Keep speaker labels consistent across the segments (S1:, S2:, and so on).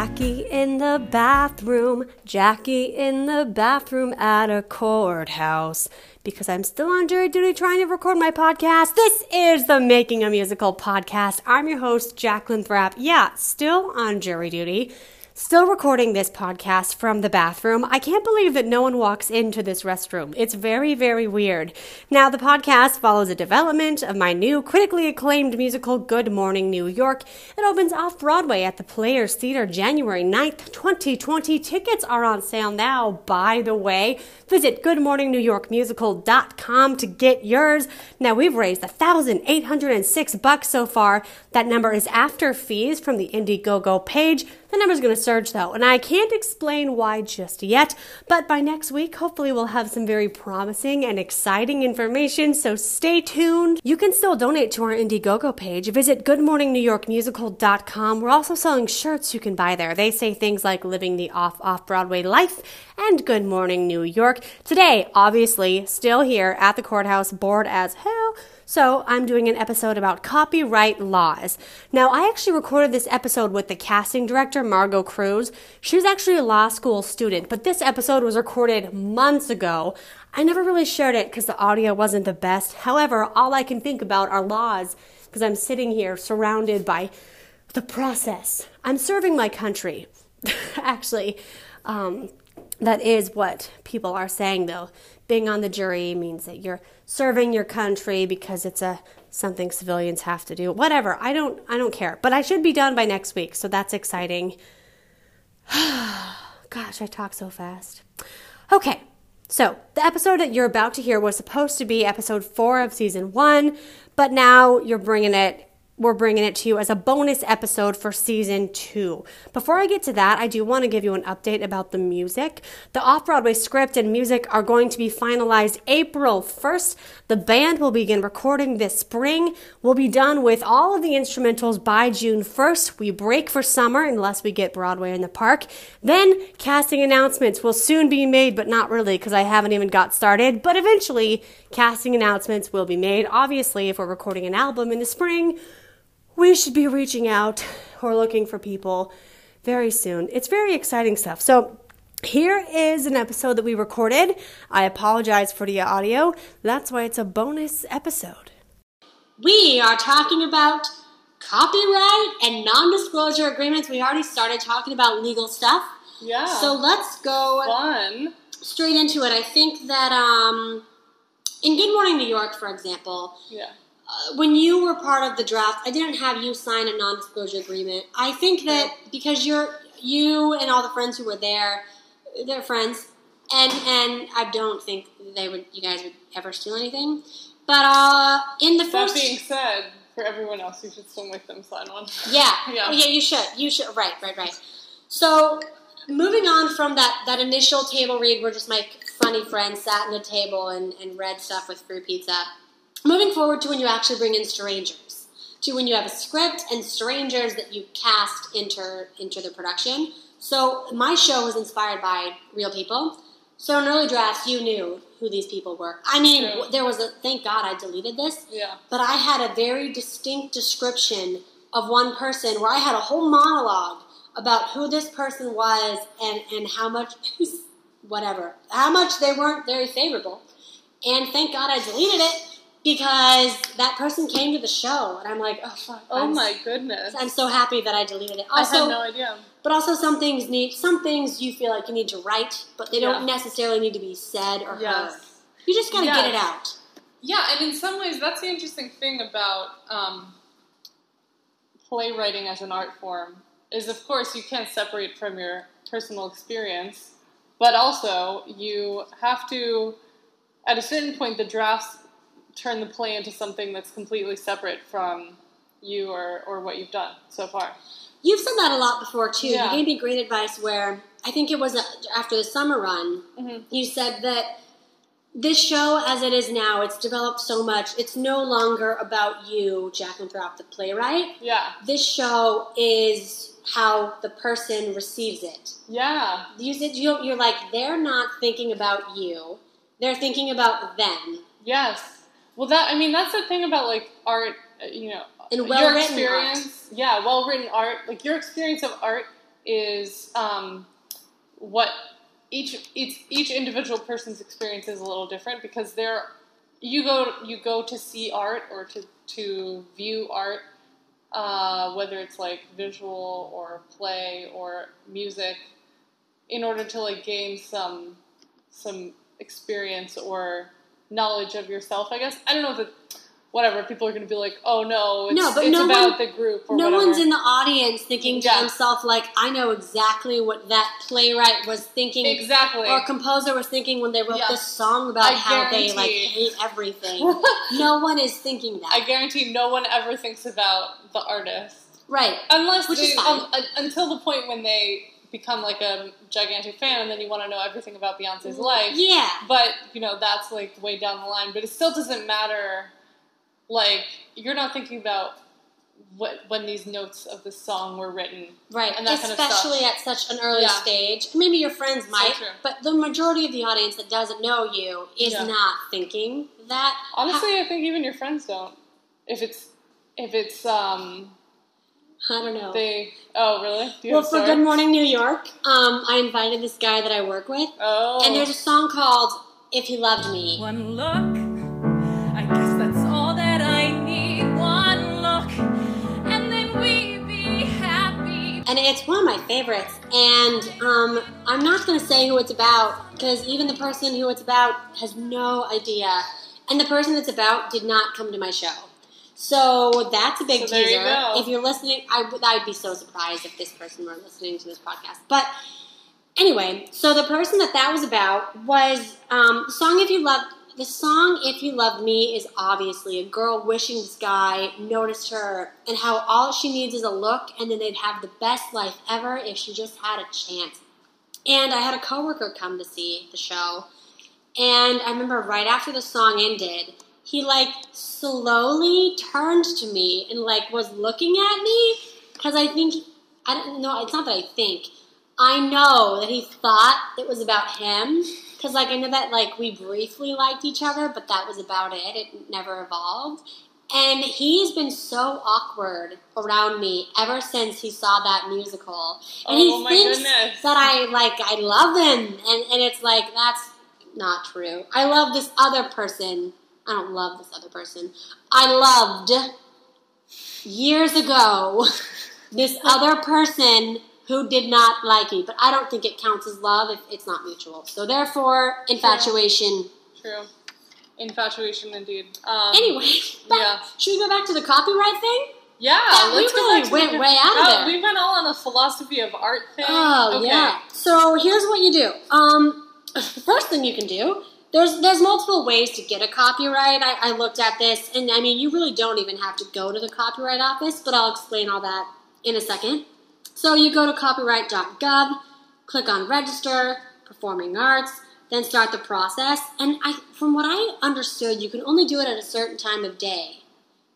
S1: Jackie in the bathroom, Jackie in the bathroom at a courthouse. Because I'm still on jury duty trying to record my podcast. This is the Making a Musical podcast. I'm your host, Jacqueline Thrapp. Yeah, still on jury duty. Still recording this podcast from the bathroom. I can't believe that no one walks into this restroom. It's very, very weird. Now, the podcast follows a development of my new critically acclaimed musical, Good Morning New York. It opens off Broadway at the Players Theater January 9th, 2020. Tickets are on sale now, by the way. Visit goodmorningnewyorkmusical.com to get yours. Now, we've raised 1,806 bucks so far. That number is after fees from the Indiegogo page. The number's going to surge though, and I can't explain why just yet, but by next week, hopefully, we'll have some very promising and exciting information, so stay tuned. You can still donate to our Indiegogo page. Visit goodmorningnewyorkmusical.com. We're also selling shirts you can buy there. They say things like living the off off Broadway life and Good Morning New York. Today, obviously, still here at the courthouse, bored as hell. So, I'm doing an episode about copyright laws. Now, I actually recorded this episode with the casting director, Margot Cruz. She was actually a law school student, but this episode was recorded months ago. I never really shared it because the audio wasn't the best. However, all I can think about are laws because I'm sitting here surrounded by the process. I'm serving my country. actually, um, that is what people are saying, though. Being on the jury means that you're serving your country because it's a something civilians have to do. Whatever. I don't I don't care. But I should be done by next week, so that's exciting. Gosh, I talk so fast. Okay. So, the episode that you're about to hear was supposed to be episode 4 of season 1, but now you're bringing it we're bringing it to you as a bonus episode for season two. Before I get to that, I do want to give you an update about the music. The off Broadway script and music are going to be finalized April 1st. The band will begin recording this spring. We'll be done with all of the instrumentals by June 1st. We break for summer unless we get Broadway in the park. Then casting announcements will soon be made, but not really because I haven't even got started. But eventually, casting announcements will be made. Obviously, if we're recording an album in the spring, we should be reaching out or looking for people very soon. It's very exciting stuff. So, here is an episode that we recorded. I apologize for the audio. That's why it's a bonus episode. We are talking about copyright and non disclosure agreements. We already started talking about legal stuff.
S2: Yeah.
S1: So let's go
S2: fun.
S1: straight into it. I think that um, in Good Morning New York, for example,
S2: Yeah.
S1: Uh, when you were part of the draft, I didn't have you sign a non-disclosure agreement. I think that because you're you and all the friends who were there, they're friends, and and I don't think they would, you guys would ever steal anything. But uh, in the first, That
S2: being said, for everyone else, you should still make them sign one.
S1: yeah,
S2: Yeah.
S1: Yeah, you should, you should, right, right, right. So moving on from that that initial table read, where just my funny friends sat in a table and and read stuff with free pizza. Moving forward to when you actually bring in strangers, to when you have a script and strangers that you cast enter into the production. So my show was inspired by real people. So in early drafts, you knew who these people were. I mean,
S2: True.
S1: there was a thank God I deleted this
S2: Yeah.
S1: but I had a very distinct description of one person where I had a whole monologue about who this person was and, and how much, whatever, how much they weren't very favorable. And thank God I deleted it because that person came to the show, and I'm like, oh fuck.
S2: Oh
S1: I'm,
S2: my goodness.
S1: I'm so happy that I deleted it.
S2: I
S1: Also,
S2: had no idea.
S1: but also some things need some things you feel like you need to write, but they don't necessarily need to be said or heard. You just gotta get it out.
S2: Yeah, and in some ways, that's the interesting thing about um, playwriting as an art form is, of course, you can't separate from your personal experience, but also you have to, at a certain point, the drafts turn the play into something that's completely separate from you or, or what you've done so far.
S1: You've said that a lot before too.
S2: Yeah.
S1: You gave me great advice where I think it was after the summer run.
S2: Mhm.
S1: You said that this show, as it is now, it's developed so much. It's no longer about you, Jacqueline Thropp, the playwright.
S2: Yeah,
S1: This show is how the person receives it.
S2: yeah,
S1: You said you- you're like they're not thinking about you; they're thinking about them.
S2: yes. Well, that I mean, that's the thing about like art. uh, You know,
S1: And
S2: your
S1: well-written
S2: experience. Yeah, well written art. Like your experience of art is um, what each each each individual person's experience is a little different because there you go you go to see art or to to view art uh, whether it's like visual or play or music in order to like gain some some experience or knowledge of yourself i guess i don't know if it whatever people are going to be like oh no it's,
S1: No, but
S2: it's
S1: no
S2: about
S1: one-
S2: the group or
S1: no
S2: whatever
S1: one's in the audience thinking to
S2: Yeah.
S1: himself like, "I know exactly what that playwright was thinking."
S2: exactly
S1: Or composer was thinking when they wrote
S2: Yeah.
S1: this song about
S2: I
S1: how they like hate everything. no one is thinking that.
S2: I guarantee no one ever thinks about the artist
S1: right.
S2: unless
S1: Which
S2: they, um, un- until the point when they become like a gigantic fan and then you want to know everything about Beyonce's life.
S1: Yeah.
S2: But you know that's like way down the line. But it still doesn't matter. Like you're not thinking about what when these notes of the song were written.
S1: Right,
S2: and that kind of stuff.
S1: especially at such an early
S2: Yeah.
S1: stage. Maybe your friends might,
S2: true.
S1: but the majority of the audience that doesn't know you is
S2: Yeah.
S1: not thinking that.
S2: Honestly, I think even your friends don't. If it's if it's um
S1: I don't know.
S2: they oh really? Do you
S1: well, for
S2: story?
S1: Good Morning New York, um, I invited this guy that I work with,
S2: Oh,
S1: and there's a song called "If You Loved Me."
S3: One look, I guess that's all that I need. One look, and then we be happy.
S1: and it's one of my favorites. And um, I'm not going to say who it's about because even the person who it's about has no idea, and the person it's about did not come to my show. So that's a big
S2: So you
S1: teaser.
S2: go.
S1: If you're listening, I would I'd be so surprised if this person were listening to this podcast. But anyway, so the person that that was about was um, song "If You Love." The song "If You Loved Me" is obviously a girl wishing this guy noticed her, and how all she needs is a look, and then they'd have the best life ever if she just had a chance. And I had a coworker come to see the show, and I remember right after the song ended, he like slowly turned to me and like was looking at me because I think I don't know. It's not that I think. I know that he thought it was about him because like I know that like we briefly liked each other, but that was about it. It never evolved. And he's been so awkward around me ever since he saw that musical. And
S2: Oh,
S1: he thinks
S2: goodness.
S1: that I like I love him and, and it's like that's not true. I love this other person. I don't love this other person. I loved years ago this other person who did not like me, but I don't think it counts as love if it's not mutual. So therefore, infatuation.
S2: True. Infatuation, indeed. Um,
S1: Anyway,
S2: Yeah.
S1: should we go back to the copyright thing?
S2: Yeah,
S1: Yeah, we really went way out of
S2: Oh,
S1: there.
S2: We went all on a philosophy of art thing.
S1: Oh
S2: okay.
S1: yeah. So here's what you do. Um, the first thing you can do. There's there's multiple ways to get a copyright. I, I looked at this, and I mean you really don't even have to go to the copyright office, but I'll explain all that in a second. So you go to copyright.gov, click on register, performing arts, then start the process. And I, from what I understood, you can only do it at a certain time of day.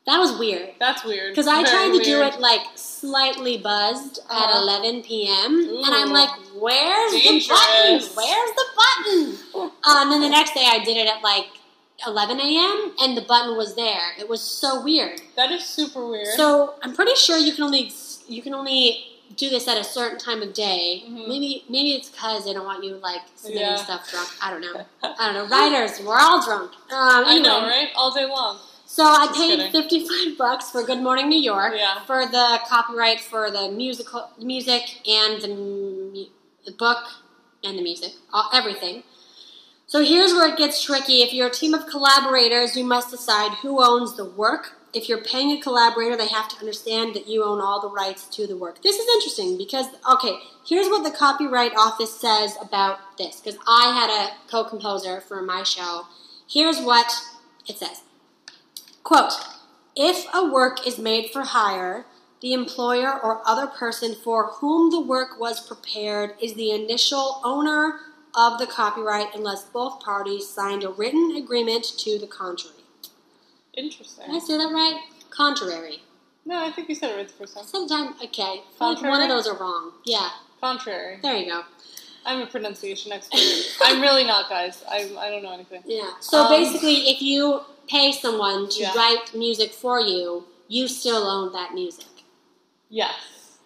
S1: That was weird.
S2: That's weird.
S1: Because I
S2: Very
S1: tried to do it like slightly buzzed at
S2: Uh-huh.
S1: 11 p.m. and I'm like, where's
S2: Dangerous.
S1: the button? Where's the button? and then the next day I did it at like 11 a.m. and the button was there. It was so weird.
S2: That is super weird.
S1: So I'm pretty sure you can only you can only do this at a certain time of day.
S2: Mhm.
S1: Maybe maybe it's because they don't want you like submitting
S2: Yeah.
S1: stuff drunk. I don't know. I don't know. Writers, we're all drunk. Um,
S2: I
S1: anyway.
S2: know, right? All day long.
S1: So I paid
S2: kidding.
S1: fifty-five bucks for Good Morning New York
S2: Yeah.
S1: for the copyright for the musical music and the, mu- the book and the music, all, everything. So here's where it gets tricky. If you're a team of collaborators, you must decide who owns the work. If you're paying a collaborator, they have to understand that you own all the rights to the work. This is interesting because, okay, here's what the Copyright Office says about this. Because I had a co composer for my show. Here's what it says Quote If a work is made for hire, the employer or other person for whom the work was prepared is the initial owner of the copyright unless both parties signed a written agreement to the contrary.
S2: Interesting.
S1: Did I say that right? Contrary.
S2: No, I think you said it right the first time.
S1: Sometimes, okay. Like one of those are wrong. Yeah,
S2: Contrary.
S1: there you go.
S2: I'm a pronunciation expert. I'm really not, guys. I, I don't know anything.
S1: Yeah. So
S2: Um,
S1: basically, if you pay someone to
S2: Yeah.
S1: write music for you, you still own that music.
S2: Yes.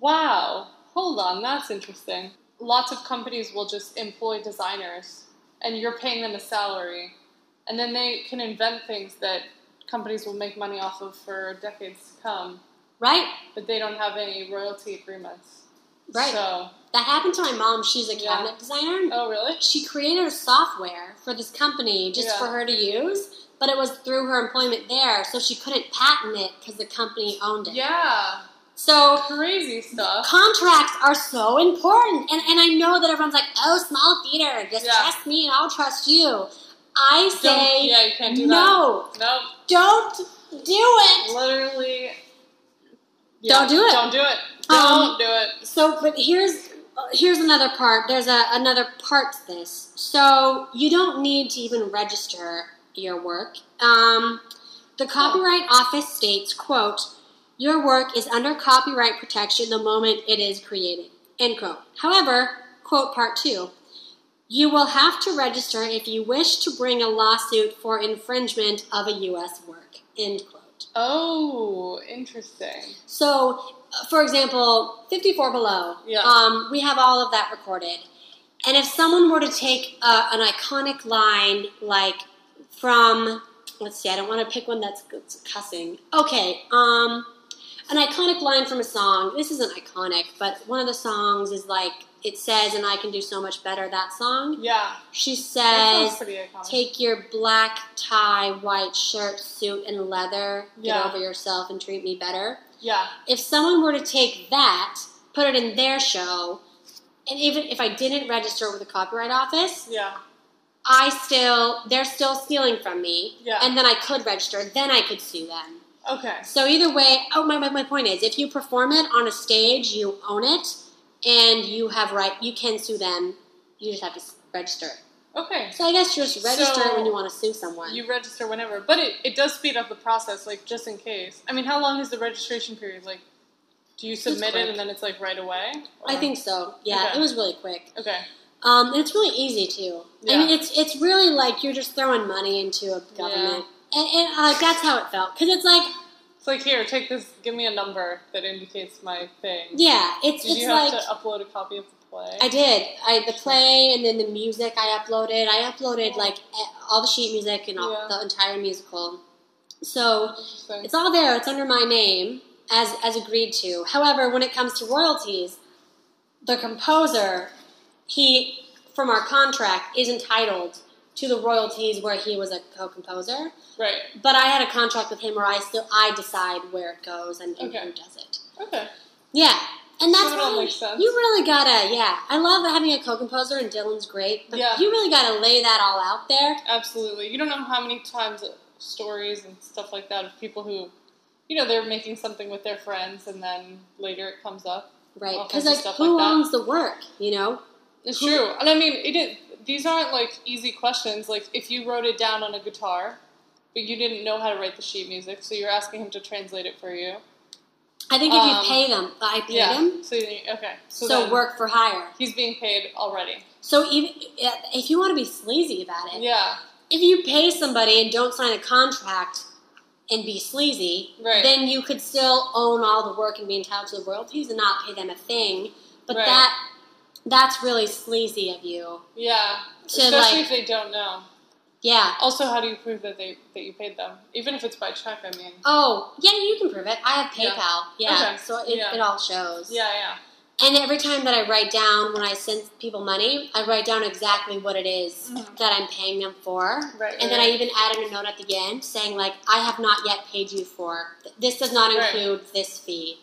S2: Wow. Hold on, that's interesting. Lots of companies will just employ designers, and you're paying them a salary, and then they can invent things that companies will make money off of for decades to come,
S1: Right?
S2: but they don't have any royalty agreements.
S1: Right.
S2: So,
S1: That happened to my mom. She's a
S2: Yeah.
S1: cabinet designer.
S2: oh really?
S1: She created a software for this company just
S2: Yeah.
S1: for her to use, but it was through her employment there, so she couldn't patent it because the company owned it.
S2: Yeah,
S1: So
S2: crazy stuff.
S1: contracts are so important. And, and I know that everyone's like, oh, small theater, just
S2: Yeah.
S1: trust me and I'll trust you. I
S2: Don't,
S1: say,
S2: yeah, you can't do
S1: no,
S2: that. No,
S1: don't do it.
S2: literally.
S1: Don't do it.
S2: Don't do it.
S1: Um,
S2: Don't do it.
S1: So, but here's here's another part. There's a, another part to this. So you don't need to even register your work. Um, the Copyright Office states, "quote Your work is under copyright protection the moment it is created." End quote. However, quote part two. You will have to register if you wish to bring a lawsuit for infringement of a U.S. work. End quote.
S2: Oh, interesting.
S1: So, for example, 54 Below,
S2: Yeah.
S1: um, we have all of that recorded. And if someone were to take uh, an iconic line like from, let's see, I don't want to pick one that's that's cussing. Okay, um, an iconic line from a song. This isn't iconic, but one of the songs is like, it says, and I can do so much better, that song.
S2: Yeah.
S1: She says. Take your black tie, white shirt, suit, and leather. Get over yourself and treat me better
S2: yeah.
S1: if someone were to take that, put it in their show, and even if I didn't register with the Copyright Office,
S2: Yeah.
S1: I still they're still stealing from me,
S2: Yeah.
S1: and then I could register, then I could sue them.
S2: Okay.
S1: So either way, oh my, my my point is, if you perform it on a stage, you own it, and you have right, you can sue them. You just have to register. it.
S2: Okay.
S1: So I guess you just register
S2: So-
S1: when you want to sue someone.
S2: You register whenever, but it, it does speed up the process, like just in case. I mean, how long is the registration period? Like, do you submit it and then it's like right away?
S1: I think so. Yeah,
S2: Okay.
S1: it was really quick.
S2: Okay.
S1: Um, and it's really easy too.
S2: Yeah.
S1: I mean, it's it's really like you're just throwing money into a government, and, and like that's how it felt. Because it's like,
S2: It's like here, take this. Give me a number that indicates my thing.
S1: yeah, it's
S2: Did
S1: it's
S2: you have
S1: like
S2: to upload a copy of the play?
S1: I did. I the play and then the music I uploaded. I uploaded like all the sheet music and all,
S2: Yeah.
S1: the entire musical. So it's all there. It's under my name as as agreed to. However, when it comes to royalties, the composer, he from our contract is entitled to the royalties where he was a co-composer.
S2: Right.
S1: But I had a contract with him where I still I decide where it goes and, and
S2: Okay.
S1: who does it.
S2: Okay.
S1: Yeah. And that's
S2: So
S1: why
S2: sense.
S1: you really gotta, yeah. I love having a co-composer, and Dylan's great. But
S2: Yeah.
S1: you really gotta lay that all out there.
S2: Absolutely. You don't know how many times stories and stuff like that of people who, you know, they're making something with their friends and then later it comes up.
S1: Right. Because, like,
S2: stuff
S1: who
S2: like
S1: owns the work, you know?
S2: It's
S1: Who-
S2: true. And I mean, it is, these aren't like easy questions. Like, if you wrote it down on a guitar, but you didn't know how to write the sheet music, so you're asking him to translate it for you.
S1: I think if
S2: Um,
S1: you pay them, I pay
S2: yeah.
S1: them,
S2: So, you- okay. So,
S1: so, work for hire.
S2: He's being paid already.
S1: So even if you want to be sleazy about it,
S2: Yeah.
S1: if you pay somebody and don't sign a contract and be sleazy,
S2: Right.
S1: then you could still own all the work and be entitled to the royalties and not pay them a thing. But
S2: Right.
S1: that that's really sleazy of you.
S2: Yeah. Especially
S1: like-
S2: if they don't know.
S1: Yeah.
S2: Also, how do you prove that they that you paid them? Even if it's by check, I mean.
S1: Oh, yeah, you can prove it. I have PayPal. Yeah.
S2: Okay.
S1: So it,
S2: Yeah.
S1: it all shows.
S2: Yeah, yeah.
S1: And every time that I write down when I send people money, I write down exactly what it is
S2: Mhm.
S1: that I'm paying them for.
S2: Right,
S1: and then I
S2: right.
S1: even added a note at the end saying like, I have not yet paid you for. This does not
S2: Right.
S1: include this fee.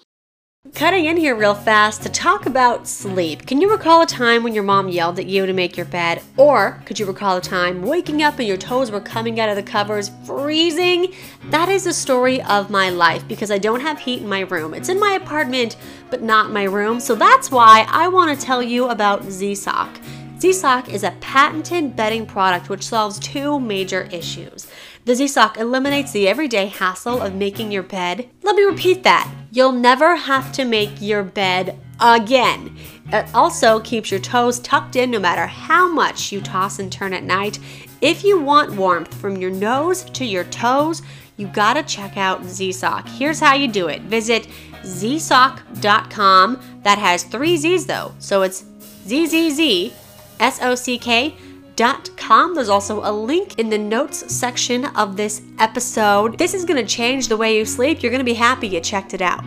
S4: Cutting in here real fast to talk about sleep. Can you recall a time when your mom yelled at you to make your bed? Or could you recall a time waking up and your toes were coming out of the covers freezing? That is the story of my life because I don't have heat in my room. It's in my apartment, but not my room. So that's why I want to tell you about Z-Sock. Z-Sock is a patented bedding product which solves two major issues. The Z-Sock eliminates the everyday hassle of making your bed. Let me repeat that. You'll never have to make your bed again. It also keeps your toes tucked in no matter how much you toss and turn at night. If you want warmth from your nose to your toes, you gotta check out ZSock. Here's how you do it visit zsock.com. That has three Z's though, so it's ZZZ S O C K com. There's also a link in the notes section of this episode. This is gonna change the way you sleep. You're gonna be happy you checked it out.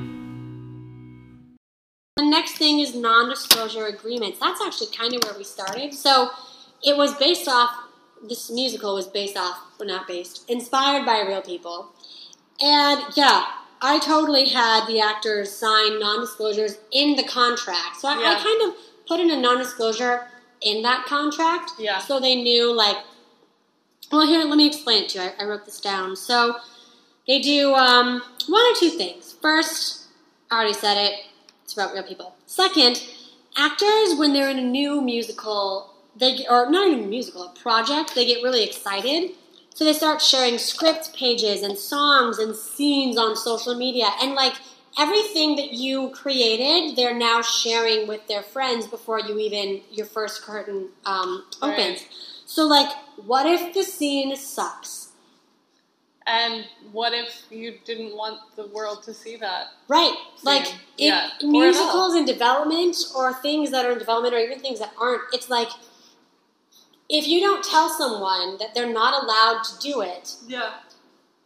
S1: The next thing is non-disclosure agreements. That's actually kind of where we started. So it was based off. This musical was based off, well, not based, inspired by real people. And yeah, I totally had the actors sign non-disclosures in the contract. So I, I kind of put in a non-disclosure in that contract.
S2: Yeah.
S1: So they knew, like, well, here, let me explain it to you. I, I wrote this down. So they do um, one or two things. First, I already said it. It's about real people. Second, actors when they're in a new musical, they get, or not even a musical, a project, they get really excited. So they start sharing script pages and songs and scenes on social media, and like everything that you created, they're now sharing with their friends before you even your first curtain um, opens.
S2: Right.
S1: So like, what if the scene sucks?
S2: And what if you didn't want the world to see that?
S1: Right. Like
S2: Same.
S1: in
S2: Yeah.
S1: Musicals in development or things that are in development or even things that aren't, it's like if you don't tell someone that they're not allowed to do it,
S2: Yeah.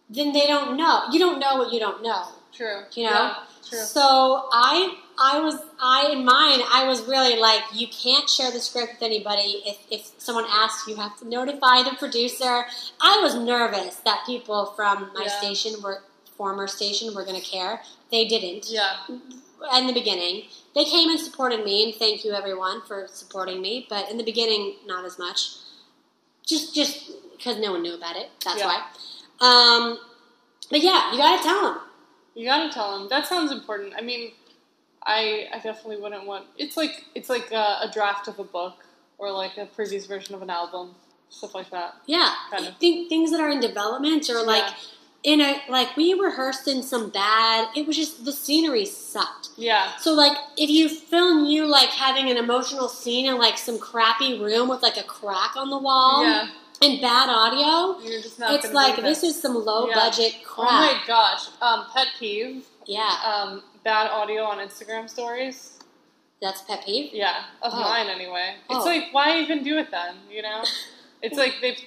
S1: then they don't know. You don't know what you don't know.
S2: True.
S1: You know?
S2: Yeah, true.
S1: So I I was I in mine I was really like you can't share the script with anybody. If if someone asks you have to notify the producer. I was nervous that people from my
S2: Yeah.
S1: station were former station were gonna care. They didn't
S2: Yeah.
S1: in the beginning. They came and supported me, and thank you everyone for supporting me. But in the beginning, not as much. Just just because no one knew about it. That's
S2: Yeah.
S1: why. Um, but yeah, you gotta tell them.
S2: You gotta tell them. That sounds important. I mean, I I definitely wouldn't want. It's like it's like a, a draft of a book or like a previous version of an album, stuff like that.
S1: Yeah,
S2: Kind of.
S1: Think, things that are in development or like
S2: Yeah.
S1: in a like we rehearsed in some bad. It was just the scenery sucked.
S2: Yeah.
S1: So like if you film you like having an emotional scene in like some crappy room with like a crack on the wall
S2: Yeah.
S1: And bad audio,
S2: You're just not.
S1: it's like this is some low
S2: Yeah.
S1: budget crap.
S2: Oh my gosh. Um, pet peeve.
S1: Yeah,
S2: Um, bad audio on Instagram stories.
S1: that's pet peeve.
S2: Yeah, of
S1: Oh.
S2: mine anyway. It's
S1: Oh.
S2: like, why even do it then? You know, it's like they've,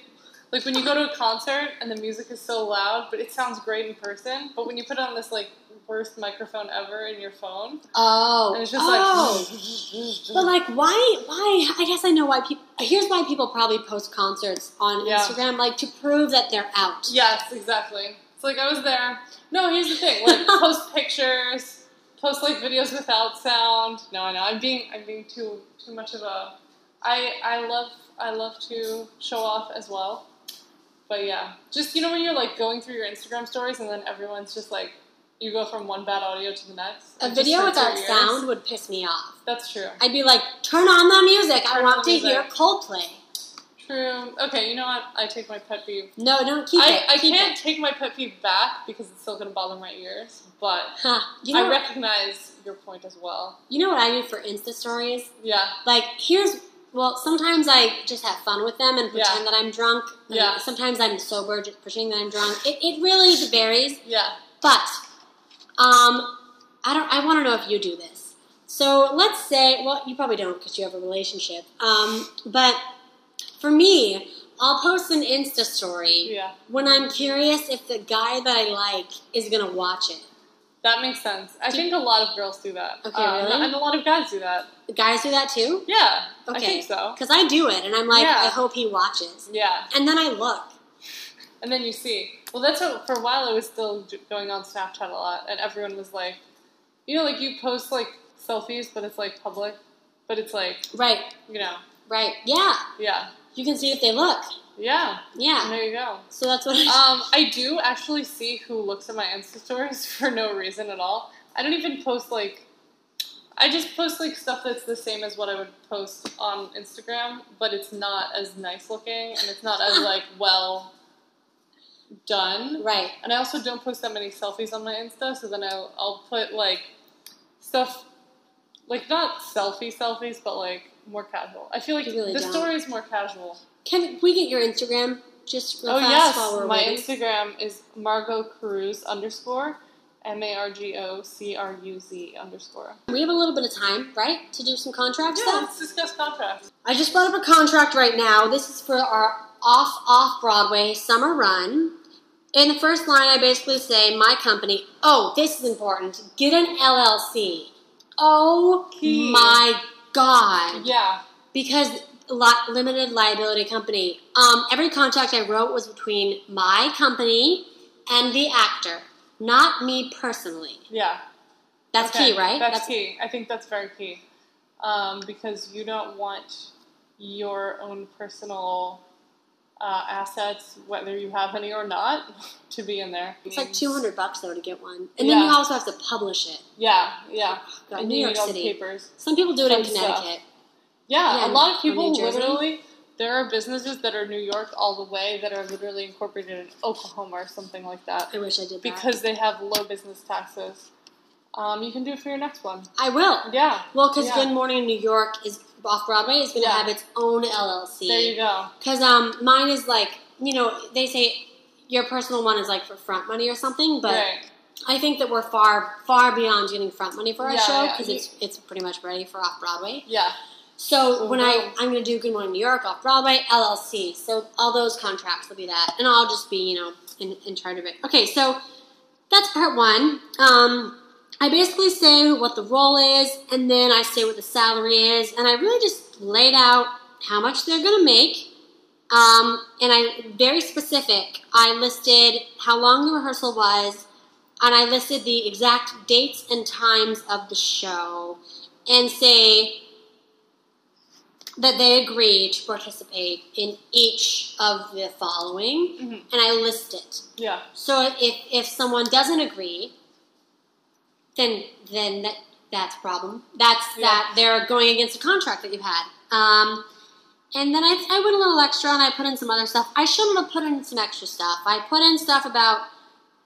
S2: like when you go to a concert and the music is so loud, but it sounds great in person. But when you put on this like worst microphone ever in your phone,
S1: Oh,
S2: and it's just
S1: oh.
S2: like,
S1: But like, why? Why? I guess I know why people. Here's why people probably post concerts on
S2: Yeah.
S1: Instagram, like to prove that they're out.
S2: yes, exactly. It's like I was there. No, here's the thing: like post pictures, post like videos without sound. No, I know I'm being I'm being too too much of a. I I love I love to show off as well. But yeah, just you know when you're like going through your Instagram stories and then everyone's just like you go from one bad audio to the next.
S1: A video without sound would piss me off.
S2: That's true.
S1: I'd be like, turn on the music. I want to
S2: the
S1: hear
S2: music.
S1: Coldplay.
S2: True. Okay, you know what? I take my pet peeve.
S1: No, don't keep
S2: I,
S1: it.
S2: I
S1: keep
S2: can't
S1: It.
S2: take my pet peeve back because it's still gonna bother my ears. But
S1: Huh. You know,
S2: I recognize your point as well.
S1: you know what I do for Insta stories?
S2: Yeah.
S1: Like, here's. Well, sometimes I just have fun with them and
S2: Yeah.
S1: pretend that I'm drunk.
S2: Yeah.
S1: Sometimes I'm sober, just pretending that I'm drunk. It, it really varies.
S2: Yeah.
S1: But um, I don't. I want to know if you do this. So let's say, well, you probably don't because you have a relationship. Um, but for me, I'll post an Insta story
S2: Yeah.
S1: when I'm curious if the guy that I like is gonna watch it.
S2: That makes sense. I think a lot of girls do that.
S1: Okay,
S2: Um,
S1: really?
S2: And a lot of guys do that.
S1: Guys do that too.
S2: Yeah. I
S1: Okay.
S2: think so.
S1: Because I do it, and I'm like,
S2: Yeah.
S1: I hope he watches.
S2: Yeah.
S1: And then I look.
S2: And then you see. Well, that's what, for a while I was still going on Snapchat a lot, and everyone was like, you know, like you post like selfies, but it's like public, but it's like,
S1: Right.
S2: you know,
S1: Right. Yeah.
S2: yeah,
S1: You can see if they look.
S2: yeah. And
S1: Yeah.
S2: there you go.
S1: So that's what. I,
S2: Um, I do actually see who looks at my Insta stories for no reason at all. I don't even post like. I just post like stuff that's the same as what I would post on Instagram, but it's not as nice looking and it's not as like well done.
S1: right.
S2: And I also don't post that many selfies on my Insta, so then I'll, I'll put like stuff, like not selfie selfies, but like more casual. I feel like
S1: really
S2: the
S1: don't.
S2: story is more casual.
S1: Can we get your Instagram? just real
S2: Oh
S1: fast
S2: yes,
S1: while we're
S2: my
S1: waiting?
S2: Instagram is Margot Cruz underscore M A R G O C R U Z underscore.
S1: We have a little bit of time, right, to do some contract
S2: Yeah,
S1: stuff.
S2: let's discuss contracts.
S1: I just brought up a contract right now. This is for our off off Broadway summer run. In the first line, I basically say my company. Oh, this is important. Get an LLC. Oh
S2: Key.
S1: my god!
S2: Yeah,
S1: Because li- limited liability company. Um, every contract I wrote was between my company and the actor, not me personally.
S2: yeah.
S1: That's
S2: Okay,
S1: key, right?
S2: That's, key. I think that's very key. Um, because you don't want your own personal uh, assets, whether you have any or not, to be in there.
S1: It's like two hundred bucks though to get one, and then you also have to publish it.
S2: Yeah, yeah.
S1: God,
S2: and
S1: New York City.
S2: papers.
S1: Some people do it in
S2: Some stuff.
S1: Connecticut.
S2: Yeah,
S1: Yeah,
S2: a lot of people literally. There are businesses that are New York all the way that are literally incorporated in Oklahoma or something like that
S1: I wish I did that.
S2: because they have low business taxes. Um, you can do it for your next one.
S1: I will.
S2: Yeah.
S1: Well, because
S2: Yeah.
S1: Good Morning New York is off Broadway is going to
S2: Yeah.
S1: have its own LLC.
S2: There you go.
S1: Because um, mine is like you know they say your personal one is like for front money or something, but
S2: right.
S1: I think that we're far far beyond getting front money for our
S2: Yeah,
S1: show
S2: yeah.
S1: because it's it's pretty much ready for off Broadway.
S2: Yeah.
S1: So
S2: So
S1: when I I'm going to do Good Morning New York off Broadway LLC, so all those contracts will be that, and I'll just be you know in, in charge of it. Okay, so that's part one. Um, I basically say what the role is, and then I say what the salary is, and I really just laid out how much they're going to make. Um, and I very specific. I listed how long the rehearsal was, and I listed the exact dates and times of the show, and say that they agree to participate in each of the following,
S2: Mhm.
S1: and I list it.
S2: Yeah.
S1: So if if someone doesn't agree, then then that that's a problem. That's
S2: Yeah.
S1: that they're going against a contract that you had. Um, and then I, I went a little extra and I put in some other stuff. I shouldn't have put in some extra stuff. I put in stuff about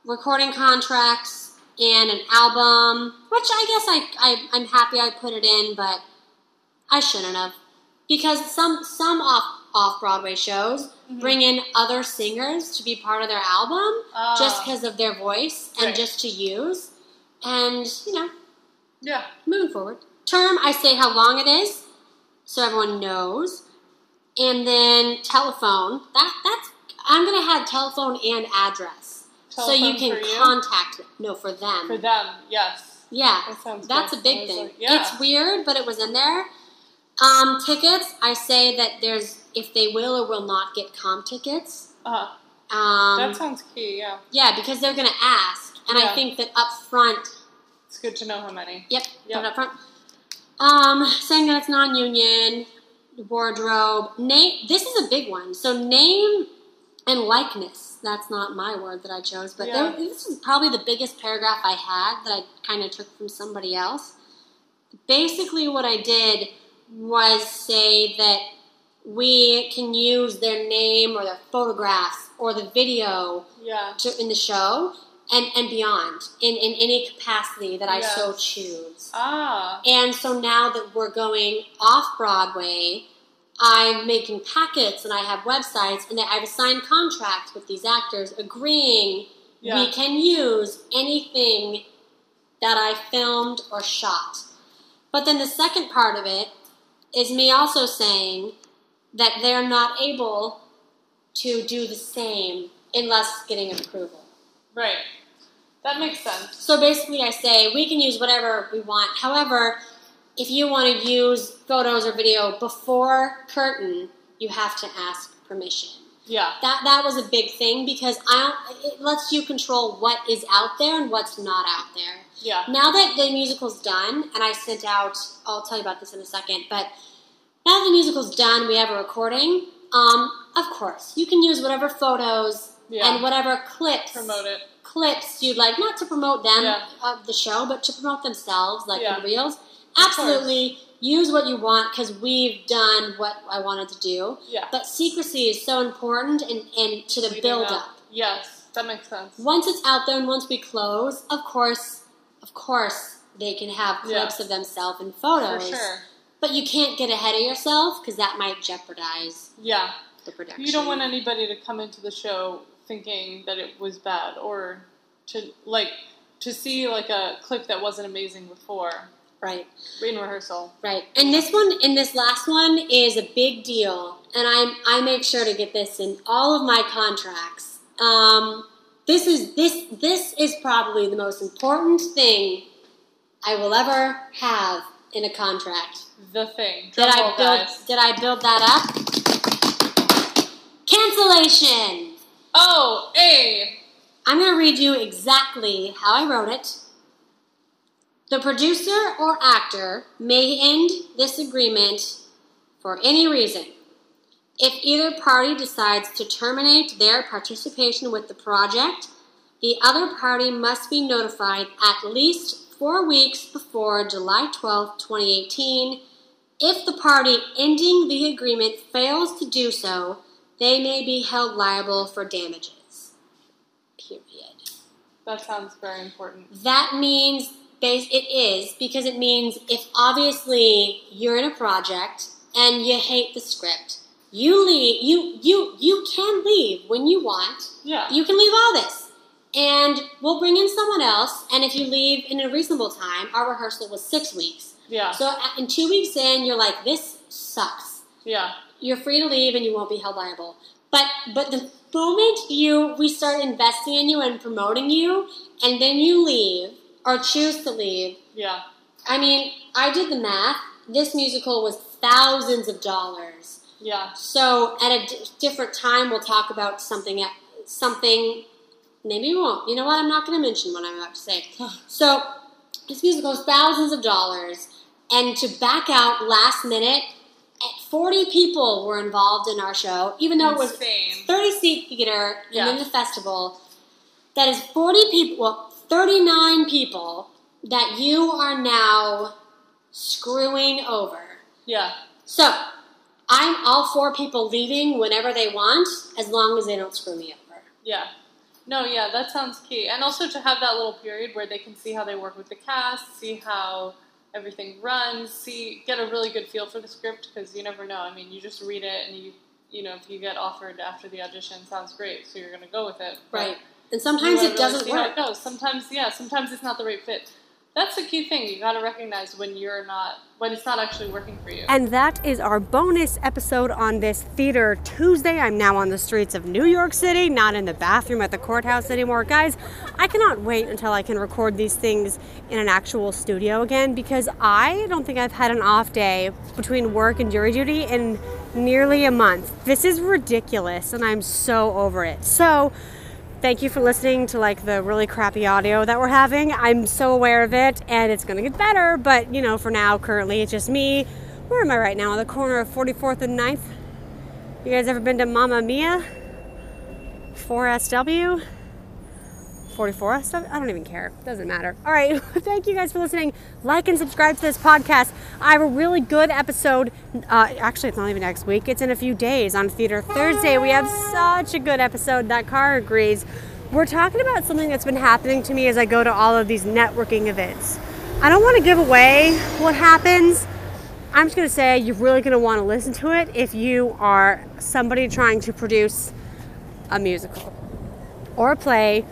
S1: recording contracts and an album, which I guess I, I I'm happy I put it in, but I shouldn't have because some some off off Broadway shows
S2: Mhm.
S1: bring in other singers to be part of their album
S2: Ah.
S1: just because of their voice and
S2: Right.
S1: just to use. And, you know,
S2: Yeah.
S1: moving forward. Term, I say how long it is so everyone knows. And then telephone. That that's I'm gonna have telephone and address. so you can
S2: you?
S1: contact them. No, for them.
S2: For them, yes.
S1: yeah.
S2: That sounds
S1: That's
S2: good.
S1: a big thing.
S2: like, yeah.
S1: It's weird, but it was in there. Um, tickets, I say that there's if they will or will not get comp tickets.
S2: Uh-huh.
S1: Um,
S2: that sounds key, yeah.
S1: Yeah, because they're going to ask, and I think that up front,
S2: It's good to know how many.
S1: yep,
S2: Yep.
S1: up front. Um, saying that it's non-union, wardrobe, name. This is a big one. So name and likeness. That's not my word that I chose, but
S2: Yeah.
S1: there, this is probably the biggest paragraph I had that I kind of took from somebody else. Basically, what I did was say that we can use their name or their photographs or the video
S2: Yeah.
S1: to, in the show and, and beyond in, in any capacity that I so choose.
S2: Ah.
S1: And so now that we're going off Broadway, I'm making packets and I have websites and I've signed contracts with these actors agreeing
S2: Yeah.
S1: we can use anything that I filmed or shot. But then the second part of it is me also saying that they're not able to do the same unless getting approval.
S2: Right. That makes sense.
S1: So basically, I say we can use whatever we want. However, if you want to use photos or video before curtain, you have to ask permission.
S2: Yeah.
S1: That that was a big thing because I it lets you control what is out there and what's not out there.
S2: Yeah.
S1: Now that the musical's done, and I sent out, I'll tell you about this in a second, but now that the musical's done, we have a recording. Um, of course, you can use whatever photos
S2: Yeah.
S1: and whatever clips
S2: Promote it.
S1: clips you'd like, not to promote them
S2: Yeah.
S1: of the show, but to promote themselves, like
S2: Yeah.
S1: the reels. Absolutely, use what you want because we've done what I wanted to do.
S2: Yeah.
S1: But secrecy is so important and, and to the
S2: Leading
S1: build
S2: up.
S1: up.
S2: Yes. That makes sense.
S1: Once it's out there and once we close, of course, of course, they can have
S2: Yeah.
S1: clips of themselves and photos.
S2: For sure.
S1: But you can't get ahead of yourself because that might jeopardize.
S2: Yeah.
S1: the production.
S2: You don't want anybody to come into the show thinking that it was bad or to like to see like a clip that wasn't amazing before
S1: right.
S2: in rehearsal.
S1: Right. And this one and this last one is a big deal. And I I make sure to get this in all of my contracts. Um, this is this this is probably the most important thing I will ever have in a contract.
S2: The thing.
S1: Did I build
S2: guys.
S1: did I build that up? Cancellation.
S2: Oh, hey.
S1: I'm going to read you exactly how I wrote it. The producer or actor may end this agreement for any reason. If either party decides to terminate their participation with the project, the other party must be notified at least four weeks before July 12, 2018. If the party ending the agreement fails to do so, they may be held liable for damages. Period.
S2: That sounds very important.
S1: That means base it is because it means if obviously you're in a project and you hate the script, you leave you you you can leave when you want.
S2: Yeah.
S1: You can leave all this. And we'll bring in someone else and if you leave in a reasonable time, our rehearsal was 6 weeks.
S2: yeah.
S1: So uh, in 2 weeks in you're like this sucks.
S2: yeah.
S1: You're free to leave and you won't be held liable. But but the moment you we start investing in you and promoting you and then you leave or choose to leave,
S2: Yeah.
S1: I mean, I did the math. This musical was thousands of dollars.
S2: Yeah.
S1: So at a d- different time, we'll talk about something. Something. Maybe we won't. You know what? I'm not going to mention what I'm about to say. So this musical is thousands of dollars, and to back out last minute, 40 people were involved in our show, even though it was 30 seat theater and
S2: Yeah.
S1: then the festival. That is 40 people, well, 39 people that you are now screwing over.
S2: Yeah.
S1: So, I'm all for people leaving whenever they want, as long as they don't screw me over.
S2: Yeah. No, yeah, that sounds key. And also to have that little period where they can see how they work with the cast, see how everything runs, see get a really good feel for the script because you never know. I mean, you just read it and you you know, if you get offered after the audition, sounds great, so you're going to go with it. But
S1: Right. And sometimes it
S2: really
S1: doesn't work.
S2: it goes. Sometimes, yeah, sometimes it's not the right fit. That's the key thing. You got to recognize when you're not, when it's not actually working for you.
S4: And that is our bonus episode on this Theater Tuesday. I'm now on the streets of New York City, not in the bathroom at the courthouse anymore. Guys, I cannot wait until I can record these things in an actual studio again because I don't think I've had an off day between work and jury duty in nearly a month. This is ridiculous and I'm so over it. So, Thank you for listening to like the really crappy audio that we're having. I'm so aware of it and it's gonna get better, but you know, for now, currently it's just me. Where am I right now? On the corner of 44th and 9th? You guys ever been to Mamma Mia? 4SW? 44SW? I don't even care. Doesn't matter. All right. Thank you guys for listening. Like and subscribe to this podcast. I have a really good episode. Uh, actually, it's not even next week. It's in a few days on Theater Thursday. We have such a good episode that Car agrees. We're talking about something that's been happening to me as I go to all of these networking events. I don't want to give away what happens. I'm just going to say you're really going to want to listen to it if you are somebody trying to produce a musical or a play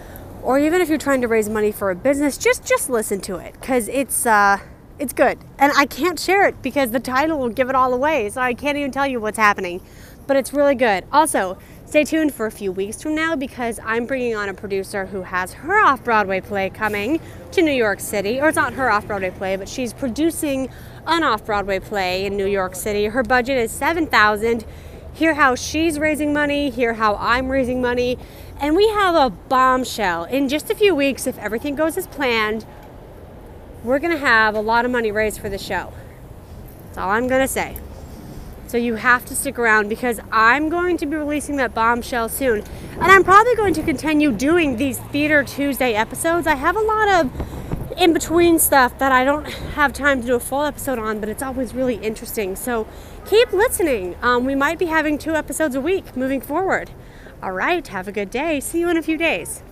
S4: or even if you're trying to raise money for a business just just listen to it because it's uh it's good. And i can't share it because the title will give it all away so i can't even tell you what's happening. But it's really good. Also stay tuned for a few weeks from now because i'm bringing on a producer who has her off-broadway play coming to new york city. Or it's not her off-broadway play but she's producing an off-broadway play in new york city. Her budget is 7000 hear how she's raising money, hear how I'm raising money, and we have a bombshell. In just a few weeks, if everything goes as planned, we're gonna have a lot of money raised for the show. That's all I'm gonna say. So you have to stick around because I'm going to be releasing that bombshell soon. And I'm probably going to continue doing these Theater Tuesday episodes. I have a lot of in between stuff that I don't have time to do a full episode on, but it's always really interesting. So keep listening. Um, we might be having two episodes a week moving forward. All right, have a good day. See you in a few days.